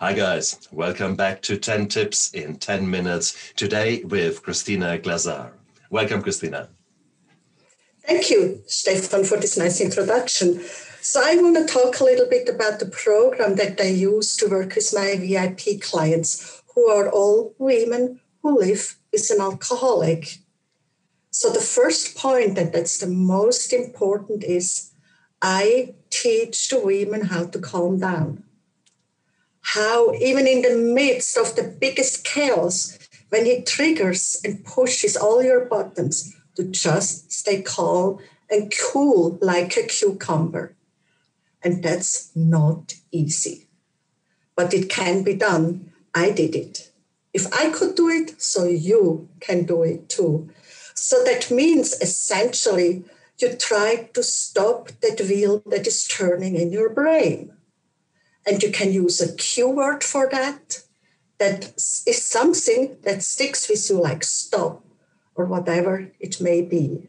Hi, guys. Welcome back to 10 Tips in 10 Minutes. Today with Christina Glazar. Welcome, Christina. Thank you, Stefan, for this nice introduction. So, I want to talk a little bit about the program that I use to work with my VIP clients, who are all women who live with an alcoholic. So, the first point, and that's the most important, is I teach the women how to calm down how even in the midst of the biggest chaos, when he triggers and pushes all your buttons to just stay calm and cool like a cucumber. And that's not easy. But it can be done. I did it. If I could do it, so you can do it too. So that means essentially you try to stop that wheel that is turning in your brain and you can use a cue word for that. That is something that sticks with you, like stop or whatever it may be.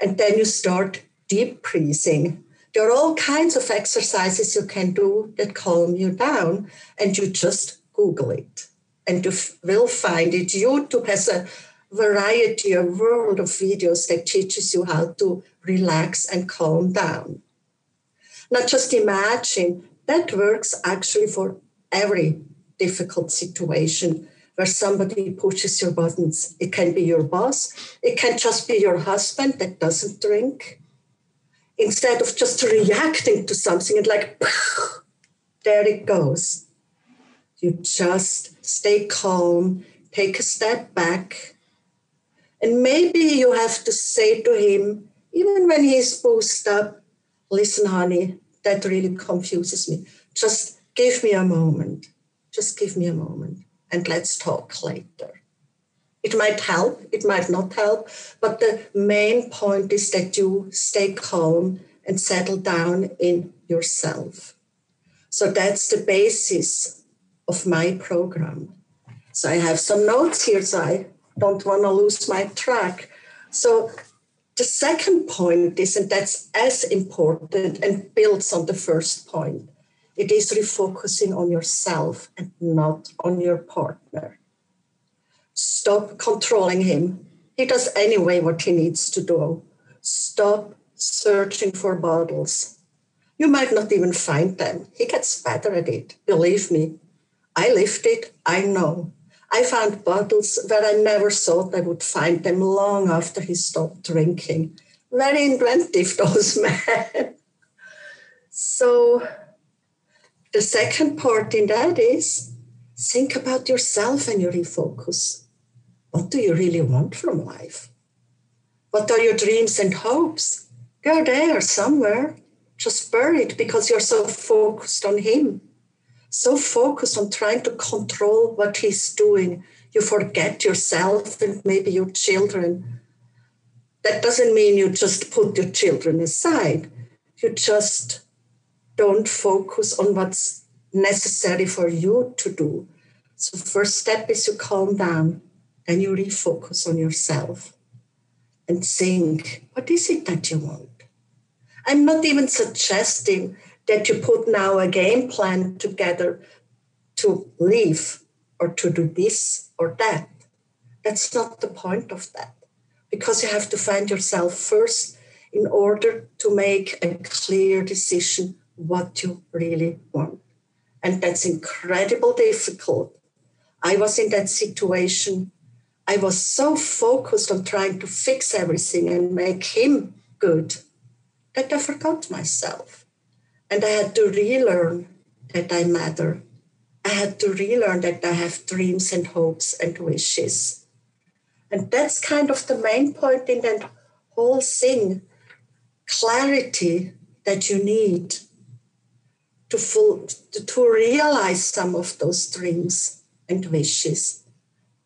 And then you start deep breathing. There are all kinds of exercises you can do that calm you down, and you just Google it. And you will find it. YouTube has a variety, a world of videos that teaches you how to relax and calm down. Now, just imagine that works actually for every difficult situation where somebody pushes your buttons. It can be your boss, it can just be your husband that doesn't drink. Instead of just reacting to something and like, there it goes. You just stay calm, take a step back. And maybe you have to say to him, even when he's boosted up, listen, honey, that really confuses me. Just give me a moment. Just give me a moment and let's talk later. It might help, it might not help, but the main point is that you stay calm and settle down in yourself. So that's the basis of my program. So I have some notes here, so I don't want to lose my track. So the second point is, and that's as important and builds on the first point, it is refocusing on yourself and not on your partner. Stop controlling him. He does anyway what he needs to do. Stop searching for bottles. You might not even find them. He gets better at it. Believe me. I lived it. I know. I found bottles where I never thought I would find them long after he stopped drinking. Very inventive, those men. so, the second part in that is think about yourself and you refocus. What do you really want from life? What are your dreams and hopes? They're there somewhere, just buried because you're so focused on Him so focused on trying to control what he's doing, you forget yourself and maybe your children. That doesn't mean you just put your children aside. You just don't focus on what's necessary for you to do. So, first step is you calm down and you refocus on yourself and think, what is it that you want? I'm not even suggesting that you put now a game plan together to leave or to do this or that. That's not the point of that. Because you have to find yourself first in order to make a clear decision what you really want. And that's incredibly difficult. I was in that situation. I was so focused on trying to fix everything and make him good that I forgot myself. And I had to relearn that I matter. I had to relearn that I have dreams and hopes and wishes. And that's kind of the main point in that whole thing clarity that you need to, full, to, to realize some of those dreams and wishes.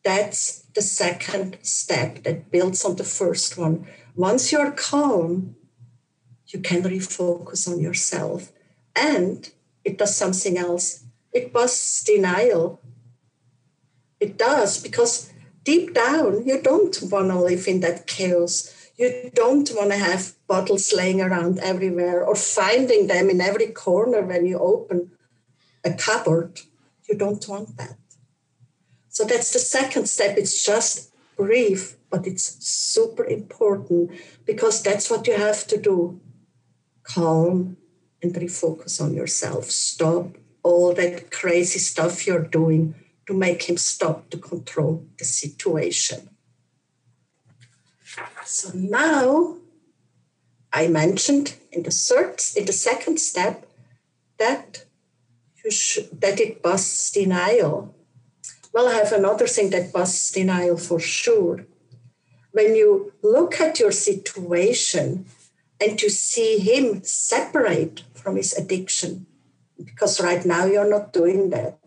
That's the second step that builds on the first one. Once you're calm, you can refocus on yourself. And it does something else. It busts denial. It does, because deep down, you don't want to live in that chaos. You don't want to have bottles laying around everywhere or finding them in every corner when you open a cupboard. You don't want that. So that's the second step. It's just brief, but it's super important because that's what you have to do. Calm and refocus on yourself. Stop all that crazy stuff you're doing to make him stop to control the situation. So now I mentioned in the third, in the second step that you should, that it busts denial. Well, I have another thing that busts denial for sure. When you look at your situation and to see him separate from his addiction, because right now you're not doing that.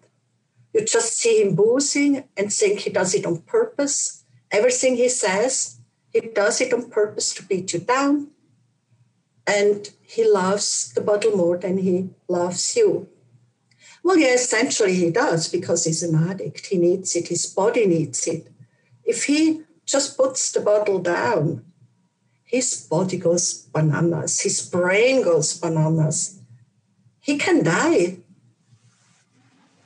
You just see him boozing and think he does it on purpose. Everything he says, he does it on purpose to beat you down. And he loves the bottle more than he loves you. Well, yeah, essentially he does because he's an addict. He needs it, his body needs it. If he just puts the bottle down, his body goes bananas, his brain goes bananas. He can die.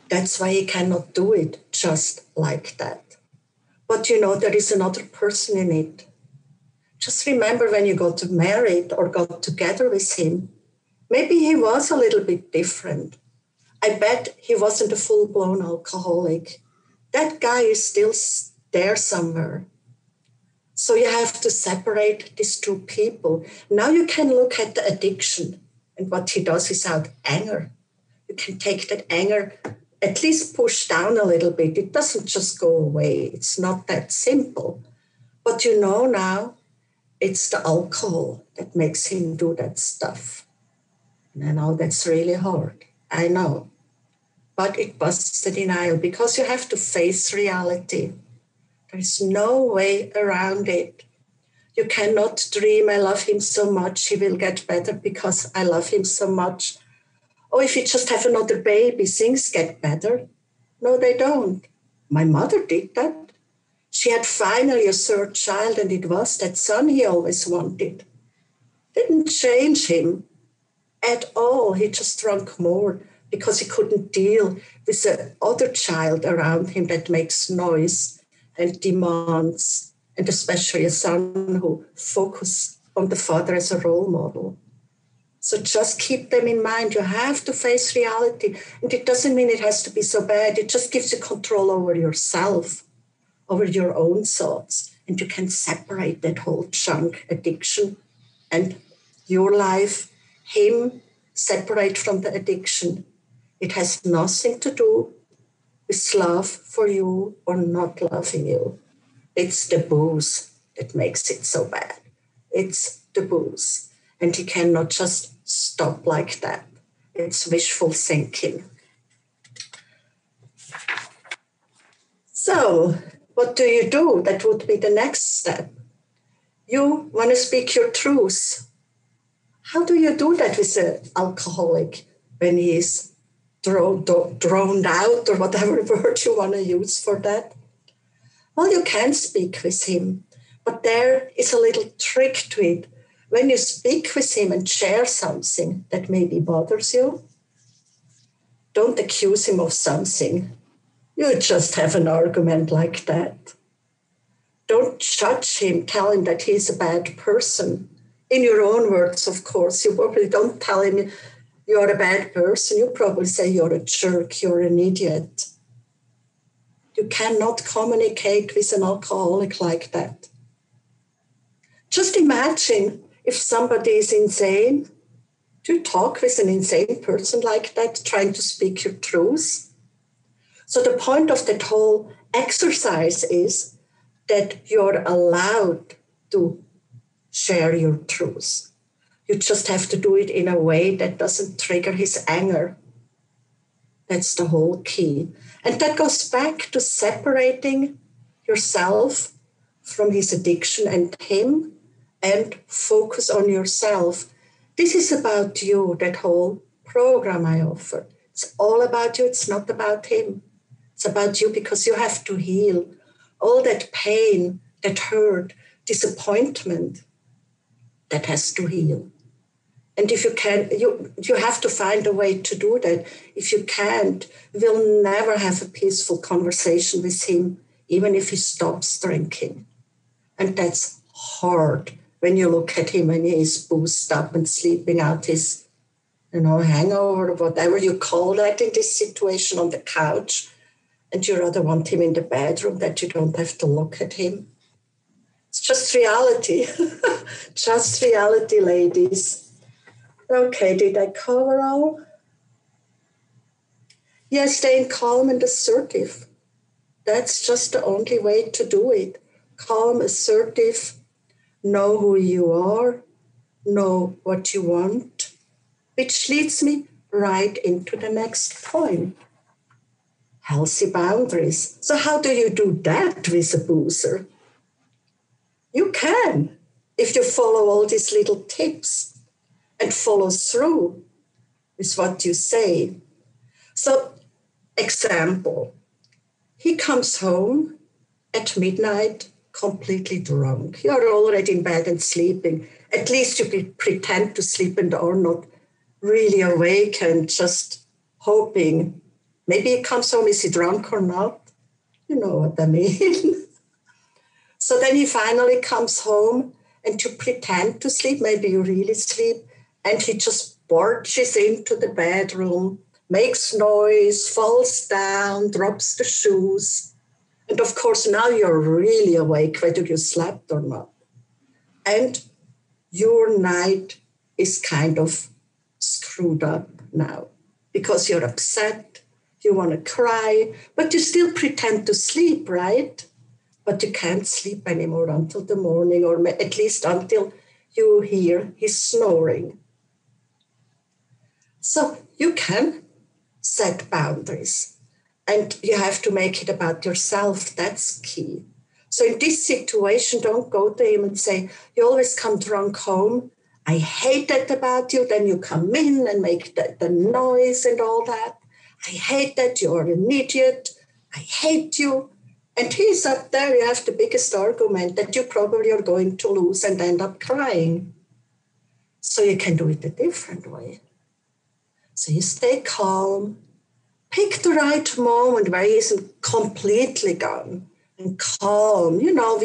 That's why he cannot do it just like that. But you know, there is another person in it. Just remember when you got married or got together with him, maybe he was a little bit different I bet he wasn't a full blown alcoholic. That guy is still there somewhere. So you have to separate these two people. Now you can look at the addiction and what he does without anger. You can take that anger, at least push down a little bit. It doesn't just go away, it's not that simple. But you know now it's the alcohol that makes him do that stuff. And I know that's really hard. I know. But it busts the denial because you have to face reality. There's no way around it. You cannot dream, I love him so much, he will get better because I love him so much. Oh, if you just have another baby, things get better. No, they don't. My mother did that. She had finally a third child, and it was that son he always wanted. Didn't change him at all. He just drank more because he couldn't deal with the other child around him that makes noise and demands, and especially a son who focuses on the father as a role model. So just keep them in mind. You have to face reality. And it doesn't mean it has to be so bad. It just gives you control over yourself, over your own thoughts. And you can separate that whole chunk addiction and your life, him, separate from the addiction it has nothing to do with love for you or not loving you. It's the booze that makes it so bad. It's the booze. And he cannot just stop like that. It's wishful thinking. So, what do you do? That would be the next step. You want to speak your truth. How do you do that with an alcoholic when he is droned out or whatever word you want to use for that. Well, you can speak with him, but there is a little trick to it. When you speak with him and share something that maybe bothers you, don't accuse him of something. You just have an argument like that. Don't judge him, tell him that he's a bad person. In your own words, of course. You probably don't tell him you're a bad person, you probably say you're a jerk, you're an idiot. You cannot communicate with an alcoholic like that. Just imagine if somebody is insane. You talk with an insane person like that, trying to speak your truth? So, the point of that whole exercise is that you're allowed to share your truth. You just have to do it in a way that doesn't trigger his anger. That's the whole key. And that goes back to separating yourself from his addiction and him and focus on yourself. This is about you, that whole program I offer. It's all about you, it's not about him. It's about you because you have to heal all that pain, that hurt, disappointment that has to heal. And if you can, you you have to find a way to do that. If you can't, we'll never have a peaceful conversation with him, even if he stops drinking. And that's hard when you look at him and he's boosted up and sleeping out his, you know, hangover or whatever you call that in this situation on the couch. And you rather want him in the bedroom that you don't have to look at him. It's just reality. just reality, ladies. Okay, did I cover all? Yes, staying calm and assertive. That's just the only way to do it. Calm, assertive, know who you are, know what you want, which leads me right into the next point healthy boundaries. So, how do you do that with a boozer? You can if you follow all these little tips and follow through with what you say. So, example, he comes home at midnight completely drunk. You're already in bed and sleeping. At least you pretend to sleep and are not really awake and just hoping. Maybe he comes home, is he drunk or not? You know what I mean. so then he finally comes home and to pretend to sleep, maybe you really sleep, and he just barges into the bedroom, makes noise, falls down, drops the shoes. And of course, now you're really awake, whether you slept or not. And your night is kind of screwed up now because you're upset, you want to cry, but you still pretend to sleep, right? But you can't sleep anymore until the morning, or at least until you hear his snoring. So you can set boundaries and you have to make it about yourself. That's key. So in this situation, don't go to him and say, You always come drunk home. I hate that about you. Then you come in and make the, the noise and all that. I hate that. You're an idiot. I hate you. And he's up there. You have the biggest argument that you probably are going to lose and end up crying. So you can do it a different way. So you stay calm, pick the right moment where he isn't completely gone and calm. You know,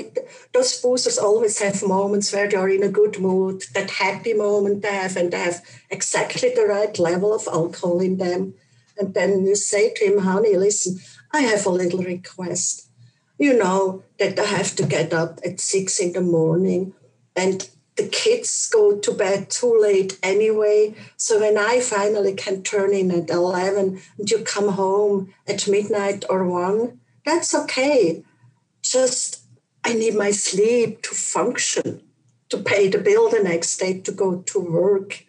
those boosters always have moments where they're in a good mood, that happy moment they have, and they have exactly the right level of alcohol in them. And then you say to him, honey, listen, I have a little request. You know that I have to get up at six in the morning and the kids go to bed too late anyway. So when I finally can turn in at 11 and you come home at midnight or 1, that's okay. Just I need my sleep to function, to pay the bill the next day, to go to work.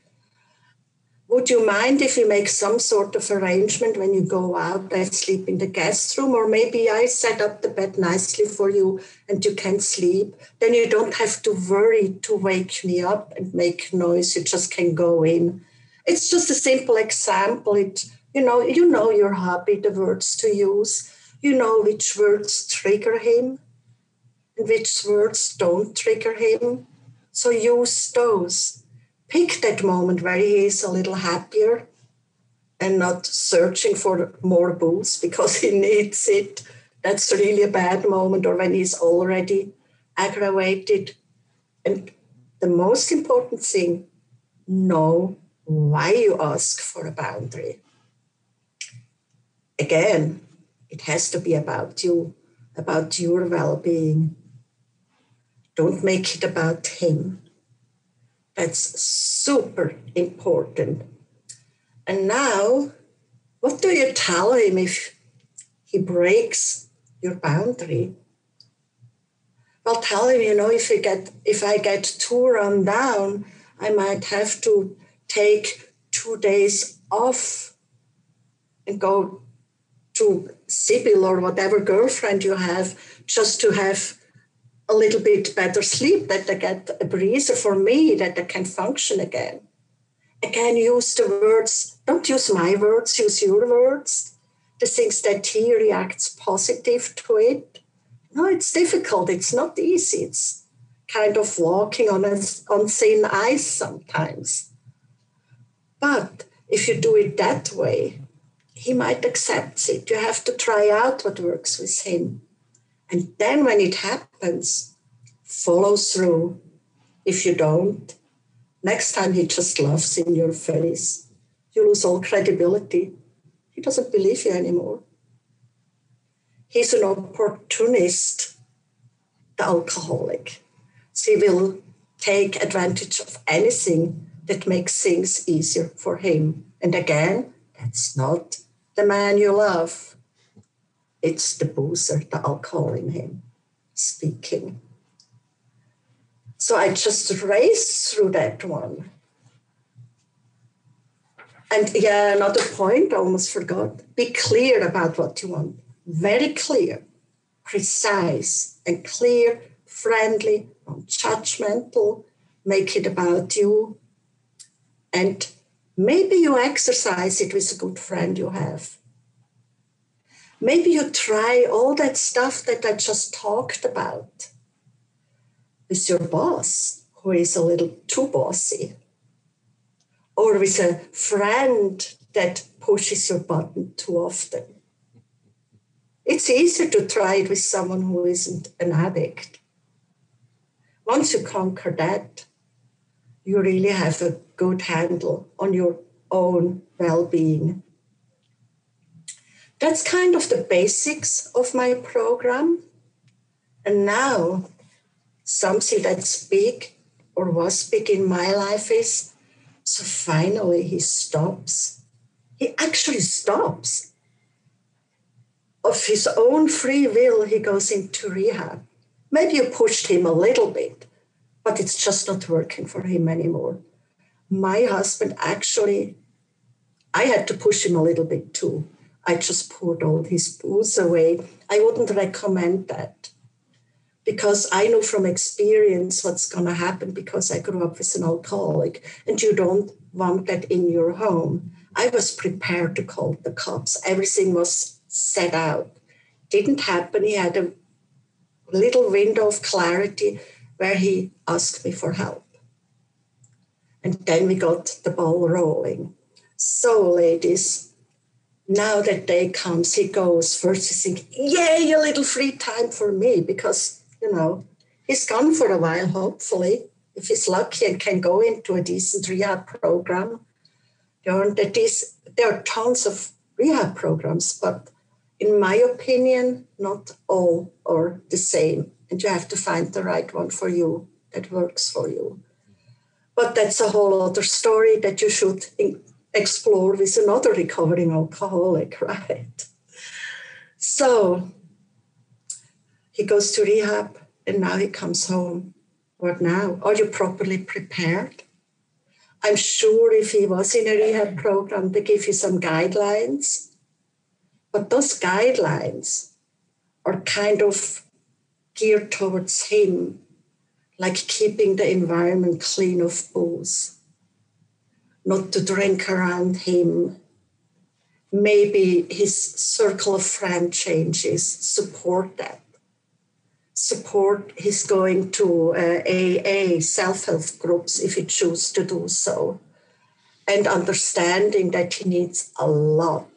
Would you mind if we make some sort of arrangement when you go out and sleep in the guest room? Or maybe I set up the bed nicely for you and you can sleep. Then you don't have to worry to wake me up and make noise. You just can go in. It's just a simple example. It, you know, you know your hobby, the words to use. You know which words trigger him and which words don't trigger him. So use those pick that moment where he is a little happier and not searching for more booze because he needs it. That's really a bad moment, or when he's already aggravated. And the most important thing know why you ask for a boundary. Again, it has to be about you, about your well being. Don't make it about him. That's super important. And now, what do you tell him if he breaks your boundary? Well, tell him, you know, if I get if I get too run down, I might have to take two days off and go to Sibyl or whatever girlfriend you have just to have a little bit better sleep, that they get a breather for me, that they can function again. Again, use the words, don't use my words, use your words. The things that he reacts positive to it. No, it's difficult. It's not easy. It's kind of walking on, a, on thin ice sometimes. But if you do it that way, he might accept it. You have to try out what works with him. And then when it happens, follow through. If you don't, next time he just laughs in your face. You lose all credibility. He doesn't believe you anymore. He's an opportunist, the alcoholic. So he will take advantage of anything that makes things easier for him. And again, that's not the man you love. It's the boozer, the alcohol in him speaking. So I just raced through that one. And yeah, another point, I almost forgot. Be clear about what you want. Very clear, precise, and clear, friendly, non judgmental. Make it about you. And maybe you exercise it with a good friend you have. Maybe you try all that stuff that I just talked about with your boss, who is a little too bossy, or with a friend that pushes your button too often. It's easier to try it with someone who isn't an addict. Once you conquer that, you really have a good handle on your own well being. That's kind of the basics of my program. And now, something that's big or was big in my life is so finally he stops. He actually stops. Of his own free will, he goes into rehab. Maybe you pushed him a little bit, but it's just not working for him anymore. My husband actually, I had to push him a little bit too. I just poured all his booze away. I wouldn't recommend that because I know from experience what's going to happen because I grew up with an alcoholic and you don't want that in your home. I was prepared to call the cops. Everything was set out. Didn't happen. He had a little window of clarity where he asked me for help. And then we got the ball rolling. So, ladies, now that day comes, he goes. First, he thinks, Yay, a little free time for me, because, you know, he's gone for a while, hopefully, if he's lucky and can go into a decent rehab program. There are, there are tons of rehab programs, but in my opinion, not all are the same. And you have to find the right one for you that works for you. But that's a whole other story that you should explore with another recovering alcoholic, right? So he goes to rehab and now he comes home. What now? Are you properly prepared? I'm sure if he was in a rehab program, they give you some guidelines. But those guidelines are kind of geared towards him, like keeping the environment clean of booze not to drink around him. Maybe his circle of friend changes, support that. Support his going to uh, AA, self help groups if he chooses to do so. And understanding that he needs a lot,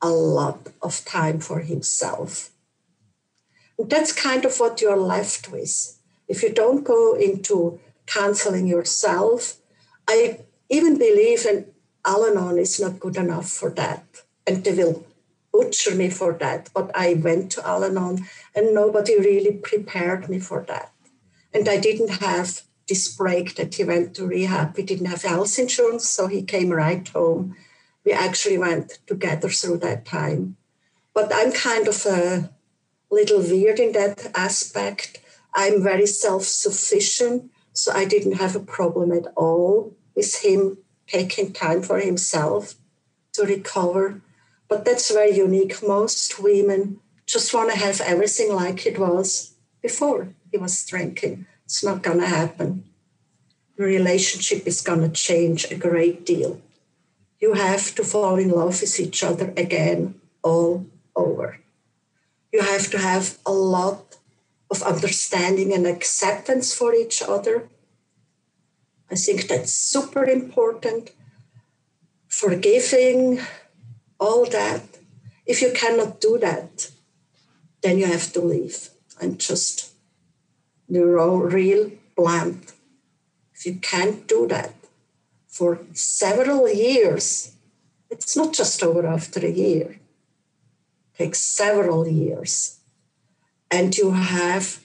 a lot of time for himself. That's kind of what you're left with. If you don't go into counseling yourself, I even believe in Al Anon is not good enough for that. And they will butcher me for that. But I went to Al Anon and nobody really prepared me for that. And I didn't have this break that he went to rehab. We didn't have health insurance, so he came right home. We actually went together through that time. But I'm kind of a little weird in that aspect. I'm very self sufficient, so I didn't have a problem at all with him taking time for himself to recover. But that's very unique. Most women just want to have everything like it was before he was drinking. It's not going to happen. The relationship is going to change a great deal. You have to fall in love with each other again all over. You have to have a lot of understanding and acceptance for each other. I think that's super important. Forgiving, all that. If you cannot do that, then you have to leave and just the real blunt. If you can't do that for several years, it's not just over after a year. It takes several years. And you have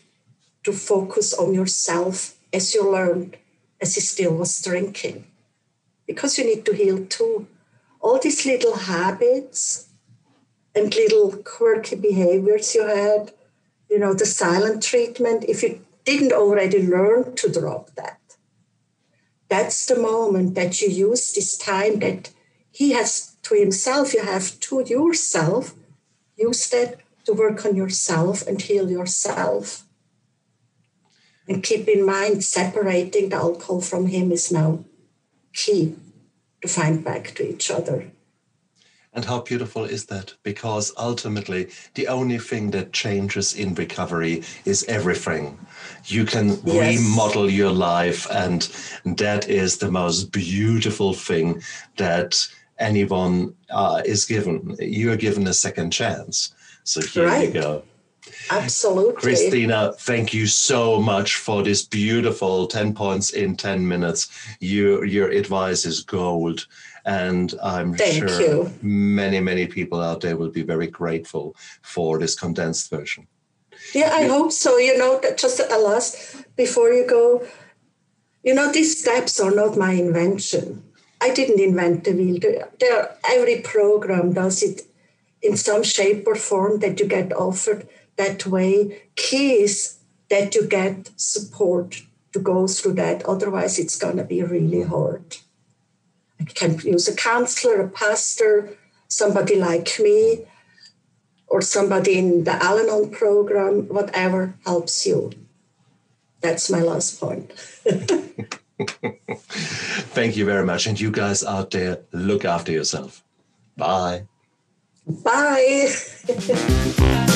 to focus on yourself as you learned, as he still was drinking. Because you need to heal too. All these little habits and little quirky behaviors you had, you know, the silent treatment, if you didn't already learn to drop that, that's the moment that you use this time that he has to himself, you have to yourself, use that to work on yourself and heal yourself. And keep in mind, separating the alcohol from him is now key to find back to each other. And how beautiful is that? Because ultimately, the only thing that changes in recovery is everything. You can yes. remodel your life, and that is the most beautiful thing that anyone uh, is given. You are given a second chance. So here right. you go. Absolutely. Christina, thank you so much for this beautiful 10 points in 10 minutes. Your, your advice is gold. And I'm Thank sure you. many, many people out there will be very grateful for this condensed version. Yeah, I hope so. You know, just a last before you go, you know, these steps are not my invention. I didn't invent the wheel. There, every program does it in some shape or form that you get offered that way. Key is that you get support to go through that. Otherwise, it's going to be really hard. I can use a counselor, a pastor, somebody like me, or somebody in the Al Anon program, whatever helps you. That's my last point. Thank you very much. And you guys out there, look after yourself. Bye. Bye.